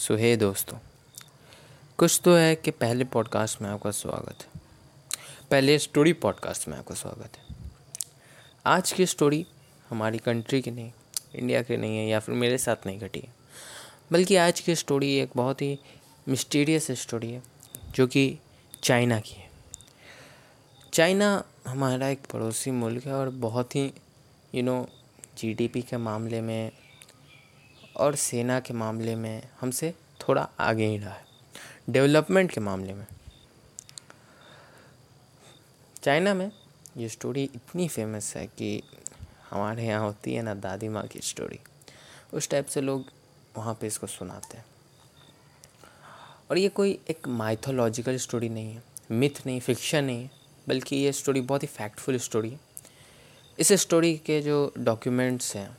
सो हे दोस्तों, कुछ तो है कि पहले पॉडकास्ट में आपका स्वागत है। पहले स्टोरी पॉडकास्ट में आपका स्वागत है। आज की स्टोरी हमारी कंट्री की नहीं इंडिया की नहीं है या फिर मेरे साथ नहीं घटी है। बल्कि आज की स्टोरी एक बहुत ही मिस्टीरियस स्टोरी है, जो कि चाइना की है। चाइना हमारा एक पड़ोसी मुल्क है और बहुत ही यू नो जीडीपी के मामले में और सेना के मामले में हमसे थोड़ा आगे ही रहा है। डेवलपमेंट के मामले में। चाइना में ये स्टोरी इतनी फ़ेमस है कि हमारे यहाँ होती है ना दादी माँ की स्टोरी उस टाइप से लोग वहाँ पे इसको सुनाते हैं। और ये कोई एक माइथोलॉजिकल स्टोरी नहीं है। मिथ नहीं फिक्शन नहीं है, बल्कि ये स्टोरी बहुत ही फैक्टफुल स्टोरी है। इस स्टोरी के जो डॉक्यूमेंट्स हैं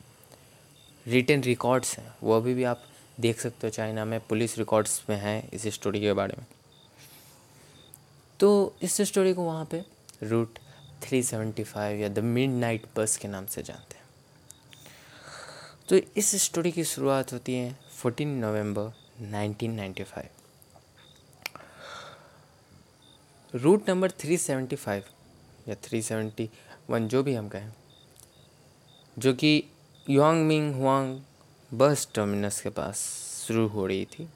रिटर्न रिकॉर्ड्स हैं। वो अभी भी आप देख सकते हो चाइना में, पुलिस रिकॉर्ड्स में हैं इस स्टोरी के बारे में। तो इस स्टोरी को वहाँ पे रूट 375 या द मिड नाइट बस के नाम से जानते हैं। तो इस स्टोरी की शुरुआत होती है 14 नवंबर 1995 रूट नंबर 375 या 371 जो भी हम कहें, जो कि Yong Ming Huang bus terminus के पास शुरू हो रही थी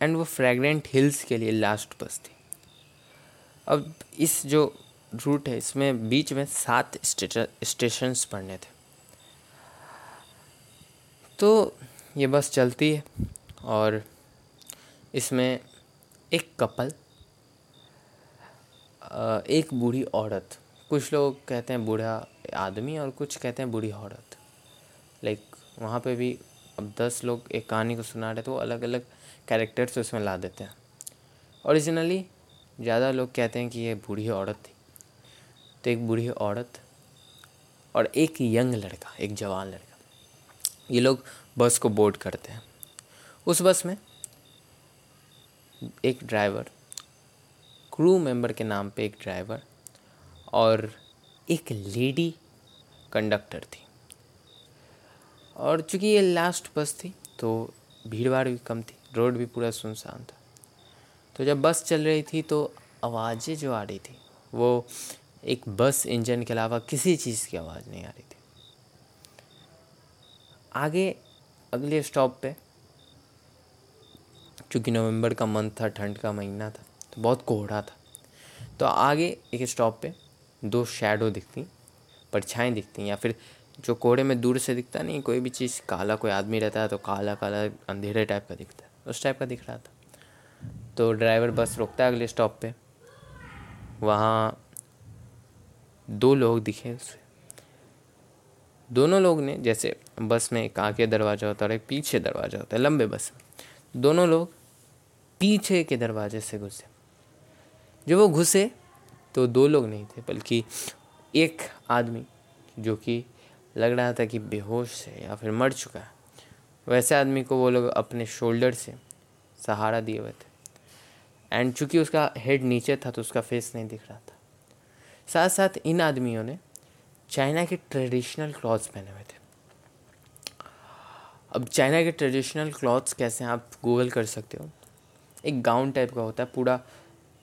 एंड वो फ्रेगरेंट हिल्स के लिए लास्ट बस थी। अब इस जो रूट है, इसमें बीच में सात स्टेशंस पड़ने थे। तो ये बस चलती है, और इसमें एक कपल एक बूढ़ी औरत, कुछ लोग कहते हैं बूढ़ा आदमी और कुछ कहते हैं बूढ़ी औरत। लाइक वहाँ पे भी अब दस लोग एक कहानी को सुना रहे तो वो अलग अलग कैरेक्टर्स उसमें ला देते हैं। ओरिजिनली ज़्यादा लोग कहते हैं कि ये बूढ़ी औरत थी। तो एक बूढ़ी औरत और एक यंग लड़का, एक जवान लड़का, ये लोग बस को बोर्ड करते हैं। उस बस में एक ड्राइवर क्रू मेंबर के नाम पे एक ड्राइवर और एक लेडी कंडक्टर थी। और चूँकि ये लास्ट बस थी तो भीड़ भाड़ भी कम थी रोड भी पूरा सुनसान था। तो जब बस चल रही थी तो आवाज़ें जो आ रही थी, वो एक बस इंजन के अलावा किसी चीज़ की आवाज़ नहीं आ रही थी। आगे, अगले स्टॉप पे, चूँकि नवंबर का मंथ था, ठंड का महीना था तो बहुत कोहरा था। तो आगे एक स्टॉप पे, दो शेडो दिखती परछाएँ दिखती, या फिर जो कोहरे में दूर से दिखता नहीं, कोई भी चीज़ काला कोई आदमी रहता है तो काला काला अंधेरे टाइप का दिखता है, उस टाइप का दिख रहा था। तो ड्राइवर बस रोकता है अगले स्टॉप पे। वहाँ दो लोग दिखे उसे दोनों लोग ने, जैसे बस में एक आगे दरवाज़ा होता है और एक पीछे दरवाज़ा होता है, लंबे बस में, दोनों लोग पीछे के दरवाजे से घुसे। जब वो घुसे तो दो लोग नहीं थे, बल्कि एक आदमी जो कि लग रहा था कि बेहोश है या फिर मर चुका है। वैसे आदमी को वो लोग अपने शोल्डर से सहारा दिए हुए थे। एंड चूँकि उसका हेड नीचे था तो उसका फेस नहीं दिख रहा था। साथ साथ इन आदमियों ने चाइना के ट्रेडिशनल क्लॉथ्स पहने हुए थे। अब चाइना के ट्रेडिशनल क्लॉथ्स कैसे हैं आप गूगल कर सकते हो? एक गाउन टाइप का होता है, पूरा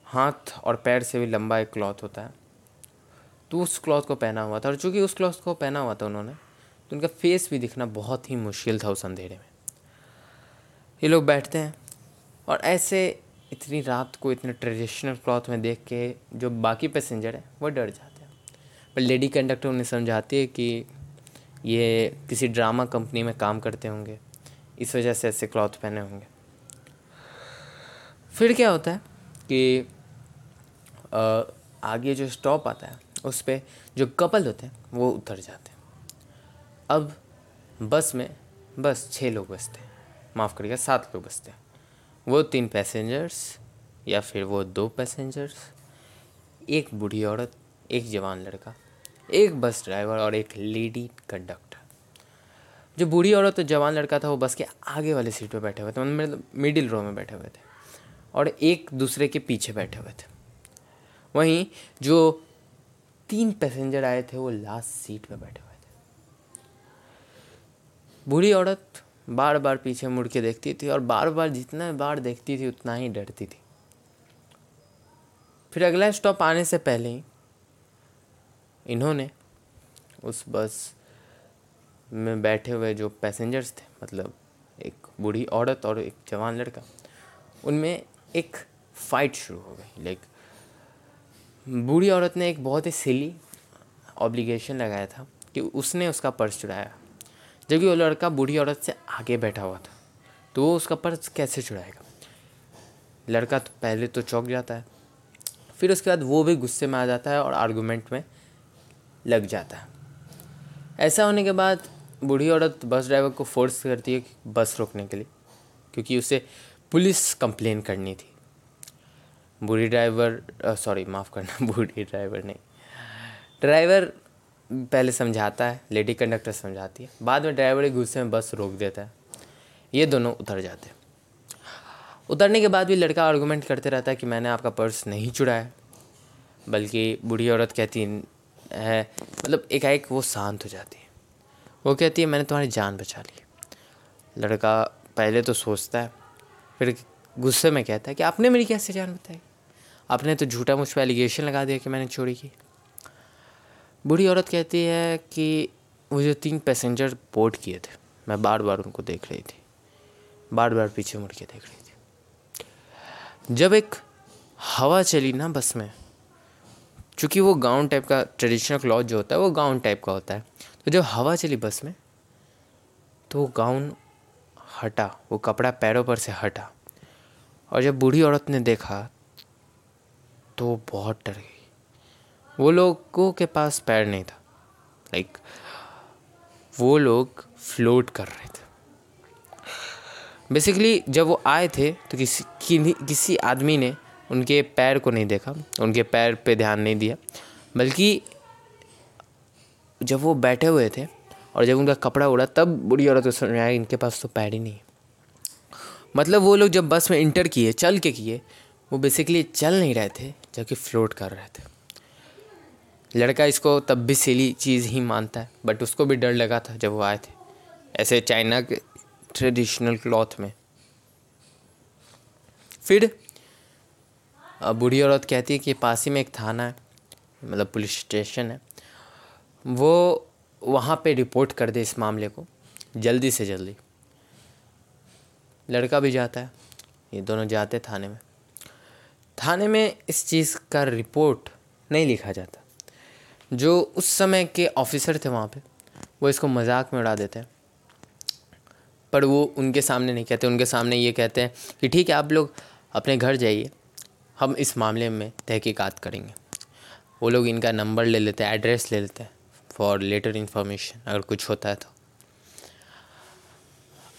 हाथ और पैर से भी लंबा एक क्लॉथ होता है। तो उस क्लॉथ को पहना हुआ था और चूँकि उस क्लॉथ को पहना हुआ था उन्होंने तो उनका फेस भी दिखना बहुत ही मुश्किल था उस अंधेरे में। ये लोग बैठते हैं और ऐसे इतनी रात को इतने ट्रेडिशनल क्लॉथ में देख के जो बाकी पैसेंजर हैं, वो डर जाते हैं। पर लेडी कंडक्टर उन्हें समझाती है कि ये किसी ड्रामा कंपनी में काम करते होंगे, इस वजह से ऐसे क्लॉथ पहने होंगे। फिर क्या होता है कि आगे जो स्टॉप आता है उस पर जो कपल होते हैं, वो उतर जाते हैं। अब बस में बस छः लोग बसते हैं। माफ़ करिएगा, सात लोग बसते हैं। वो तीन पैसेंजर्स या फिर वो दो पैसेंजर्स एक बूढ़ी औरत, एक जवान लड़का, एक बस ड्राइवर और एक लेडी कंडक्टर जो बूढ़ी औरत और जवान लड़का था, वो बस के आगे वाले सीट पे बैठे हुए थे मतलब मिडिल रो में बैठे हुए थे। और एक दूसरे के पीछे बैठे हुए थे। वहीं जो तीन पैसेंजर आए थे, वो लास्ट सीट पे बैठे हुए थे। बूढ़ी औरत बार बार पीछे मुड़ के देखती थी और बार बार जितना बार देखती थी, उतना ही डरती थी। फिर अगला स्टॉप आने से पहले ही इन्होंने उस बस में बैठे हुए जो पैसेंजर्स थे मतलब एक बूढ़ी औरत और एक जवान लड़का, उनमें एक फाइट शुरू हो गई। लाइक बूढ़ी औरत ने एक बहुत ही सिली ऑब्लिगेशन लगाया था कि उसने उसका पर्स चुराया। जबकि वो लड़का बूढ़ी औरत से आगे बैठा हुआ था तो वो उसका पर्स कैसे चुराएगा? लड़का तो पहले तो चौंक जाता है, फिर उसके बाद वो भी गुस्से में आ जाता है और आर्गूमेंट में लग जाता है। ऐसा होने के बाद बूढ़ी औरत बस ड्राइवर को फोर्स करती है बस रोकने के लिए, क्योंकि उसे पुलिस कंप्लेन करनी थी। बूढ़ी ड्राइवर सॉरी माफ़ करना, बूढ़ी ड्राइवर नहीं। ड्राइवर पहले समझाता है, लेडी कंडक्टर समझाती है। बाद में ड्राइवर एक गुस्से में बस रोक देता है। ये दोनों उतर जाते हैं। उतरने के बाद भी लड़का आर्गूमेंट करते रहता है कि मैंने आपका पर्स नहीं चुराया। बल्कि बूढ़ी औरत कहती है मतलब एकाएक वो शांत हो जाती है। वो कहती है, मैंने तुम्हारी जान बचा ली लड़का पहले तो सोचता है, फिर गुस्से में कहता है कि आपने मेरी कैसे जान बताई? आपने तो झूठा मुझ पर एलिगेशन लगा दिया कि मैंने चोरी की। बूढ़ी औरत कहती है कि वो जो तीन पैसेंजर बोर्ड किए थे, मैं बार बार उनको देख रही थी। बार बार पीछे मुड़ के देख रही थी। जब एक हवा चली ना बस में, चूँकि वो गाउन टाइप का ट्रेडिशनल क्लॉथ जो होता है, वो गाउन टाइप का होता है तो जब हवा चली बस में तो वो गाउन हटा, वो कपड़ा पैरों पर से हटा। और जब बूढ़ी औरत ने देखा तो बहुत डर गई। वो लोगों के पास पैर नहीं था। लाइक वो लोग फ्लोट कर रहे थे। बेसिकली जब वो आए थे तो किसी किसी आदमी ने उनके पैर को नहीं देखा, उनके पैर पे ध्यान नहीं दिया। बल्कि जब वो बैठे हुए थे और जब उनका कपड़ा उड़ा, तब बुढ़ी औरत को समझ आया इनके पास तो पैर ही नहीं मतलब वो लोग जब बस में इंटर किए, चल के किए, वो बेसिकली चल नहीं रहे थे जबकि फ्लोट कर रहे थे। लड़का इसको तब भी सिली चीज़ ही मानता है बट उसको भी डर लगा था जब वो आए थे, ऐसे चाइना के ट्रेडिशनल क्लॉथ में। फिर बूढ़ी औरत कहती है कि पास ही में एक थाना है मतलब पुलिस स्टेशन है। वो वहाँ पे रिपोर्ट कर दे इस मामले को, जल्दी से जल्दी। लड़का भी जाता है। ये दोनों जाते थाने में। थाने में इस चीज़ का रिपोर्ट नहीं लिखा जाता। जो उस समय के ऑफिसर थे वहाँ पे, वो इसको मज़ाक में उड़ा देते हैं। पर वो उनके सामने नहीं कहते। उनके सामने ये कहते हैं कि ठीक है, आप लोग अपने घर जाइए। हम इस मामले में तहकीकात करेंगे। वो लोग इनका नंबर ले लेते हैं, एड्रेस ले लेते हैं फॉर लेटर इन्फॉर्मेशन अगर कुछ होता है तो।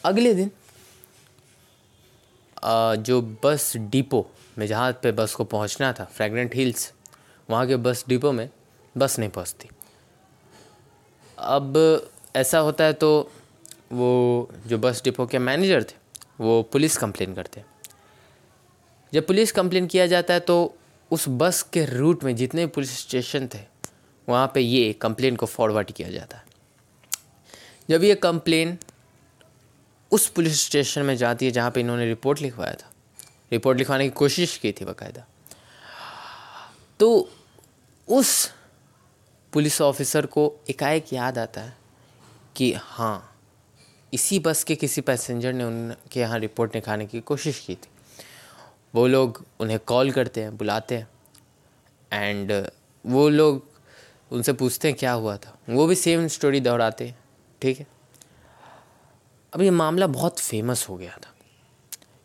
अगले दिन जो बस डिपो में जहाँ पे बस को पहुँचना था फ्रेगनेंट हिल्स वहाँ के बस डिपो में बस नहीं पहुँचती। अब ऐसा होता है तो वो जो बस डिपो के मैनेजर थे, वो पुलिस कंप्लेन करते जब पुलिस कंप्लेन किया जाता है तो उस बस के रूट में जितने पुलिस स्टेशन थे, वहाँ पे ये कंप्लेन को फॉरवर्ड किया जाता है। जब ये कंप्लेन उस पुलिस स्टेशन में जाती है जहाँ पे इन्होंने रिपोर्ट लिखवाया था। रिपोर्ट लिखवाने की कोशिश की थी बाकायदा। तो उस पुलिस ऑफिसर को एकाएक याद आता है कि हाँ इसी बस के किसी पैसेंजर ने उनके यहाँ रिपोर्ट लिखाने की कोशिश की थी। वो लोग उन्हें कॉल करते हैं, बुलाते हैं एंड वो लोग उनसे पूछते हैं क्या हुआ था। वो भी सेम स्टोरी दोहराते हैं, ठीक है? अब ये मामला बहुत फ़ेमस हो गया था।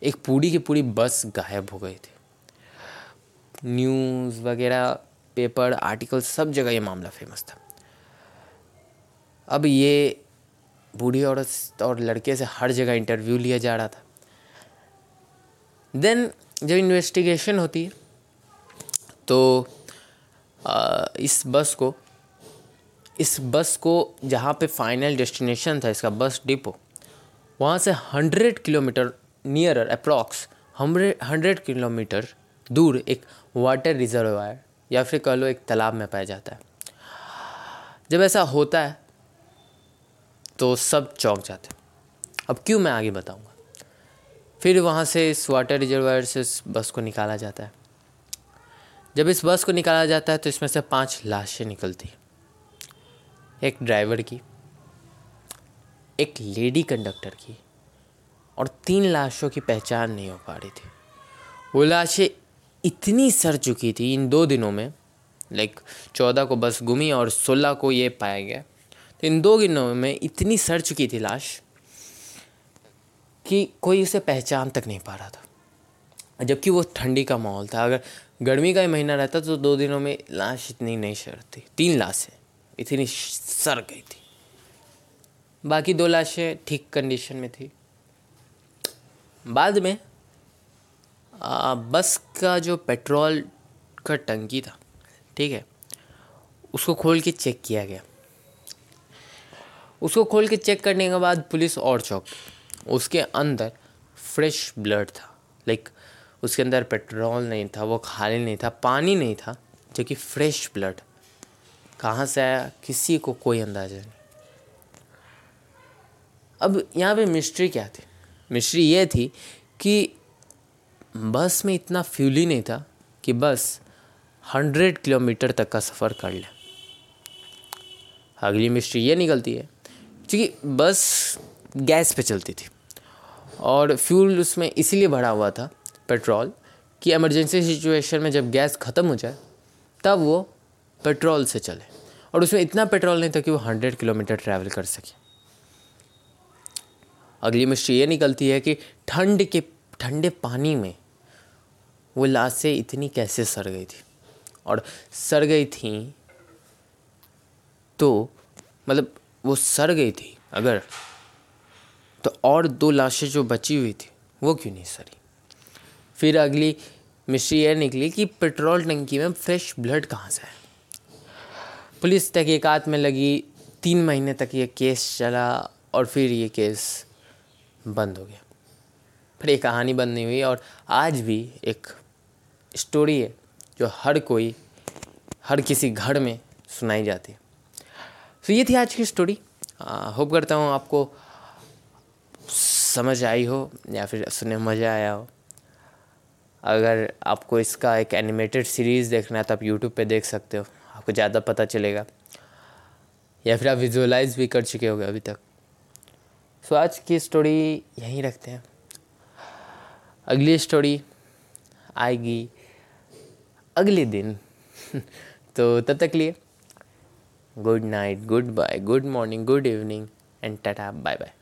एक पूरी की पूरी बस गायब हो गई थी। न्यूज़ वगैरह पेपर आर्टिकल सब जगह ये मामला फ़ेमस था। अब ये बूढ़ी औरत और लड़के से हर जगह इंटरव्यू लिया जा रहा था। देन जब इन्वेस्टिगेशन होती है तो आ, इस बस को इस बस को जहाँ पे फाइनल डेस्टिनेशन था इसका बस डिपो वहाँ से hundred kilometre near approx hundred kilometre दूर एक वाटर रिजर्वायर या फिर कह लो एक तालाब में पाया जाता है। जब ऐसा होता है तो सब चौंक जाते अब क्यों मैं आगे बताऊँगा? फिर वहाँ से इस वाटर रिजर्वायर से इस बस को निकाला जाता है। जब इस बस को निकाला जाता है तो इसमें से पाँच लाशें निकलती एक ड्राइवर की। एक लेडी कंडक्टर की और तीन लाशों की पहचान नहीं हो पा रही थी। वो लाशें इतनी सर चुकी थी इन दो दिनों में लाइक चौदह को बस घूमी और सोलह को ये पाया गया। तो इन दो दिनों में इतनी सर चुकी थी लाश कि कोई उसे पहचान तक नहीं पा रहा था। जबकि वो ठंडी का माहौल था। अगर गर्मी का ही महीना रहता तो दो दिनों में लाश इतनी नहीं सड़ती। तीन लाशें इतनी सड़ गई थी। बाकी दो लाशें ठीक कंडीशन में थी। बाद में आ, बस का जो पेट्रोल का टंकी था ठीक है उसको खोल के चेक किया गया। उसको खोल के चेक करने के बाद पुलिस और चौक। उसके अंदर फ्रेश ब्लड था लाइक उसके अंदर पेट्रोल नहीं था वो खाली नहीं था पानी नहीं था जो कि फ्रेश ब्लड कहाँ से आया किसी को कोई अंदाज़ा नहीं। अब यहाँ पे मिस्ट्री क्या थी? मिस्ट्री ये थी कि बस में इतना फ्यूल ही नहीं था कि बस हंड्रेड किलोमीटर तक का सफ़र कर ले। अगली मिस्ट्री ये निकलती है, क्योंकि बस गैस पे चलती थी और फ्यूल उसमें इसीलिए भरा हुआ था पेट्रोल कि इमरजेंसी सिचुएशन में जब गैस ख़त्म हो जाए, तब वो पेट्रोल से चले। और उसमें इतना पेट्रोल नहीं था कि वो हंड्रेड किलोमीटर ट्रैवल कर सके। अगली मिस्ट्री ये निकलती है कि ठंड के, ठंडे पानी में वो लाशें इतनी कैसे सड़ गई थी? और सड़ गई थी तो मतलब वो सड़ गई थी अगर तो और दो लाशें जो बची हुई थी, वो क्यों नहीं सड़ी? फिर अगली मिस्ट्री यह निकली कि पेट्रोल टंकी में फ्रेश ब्लड कहाँ से है पुलिस तहकीकात में लगी, तीन महीने तक ये केस चला और फिर ये केस बंद हो गया। फिर ये कहानी बंद नहीं हुई और आज भी एक स्टोरी है जो हर कोई, हर किसी घर में सुनाई जाती है। तो ये थी आज की स्टोरी। होप करता हूँ आपको समझ आई हो या फिर सुनने में मज़ा आया हो। अगर आपको इसका एक एनिमेटेड सीरीज़ देखना है तो आप यूट्यूब पे देख सकते हो। आपको ज़्यादा पता चलेगा। या फिर आप विजुअलाइज भी कर चुके होगे अभी तक। सो आज की स्टोरी यहीं रखते हैं। अगली स्टोरी आएगी अगले दिन। तो तब तक लिए good night good bye good morning good evening and tata bye bye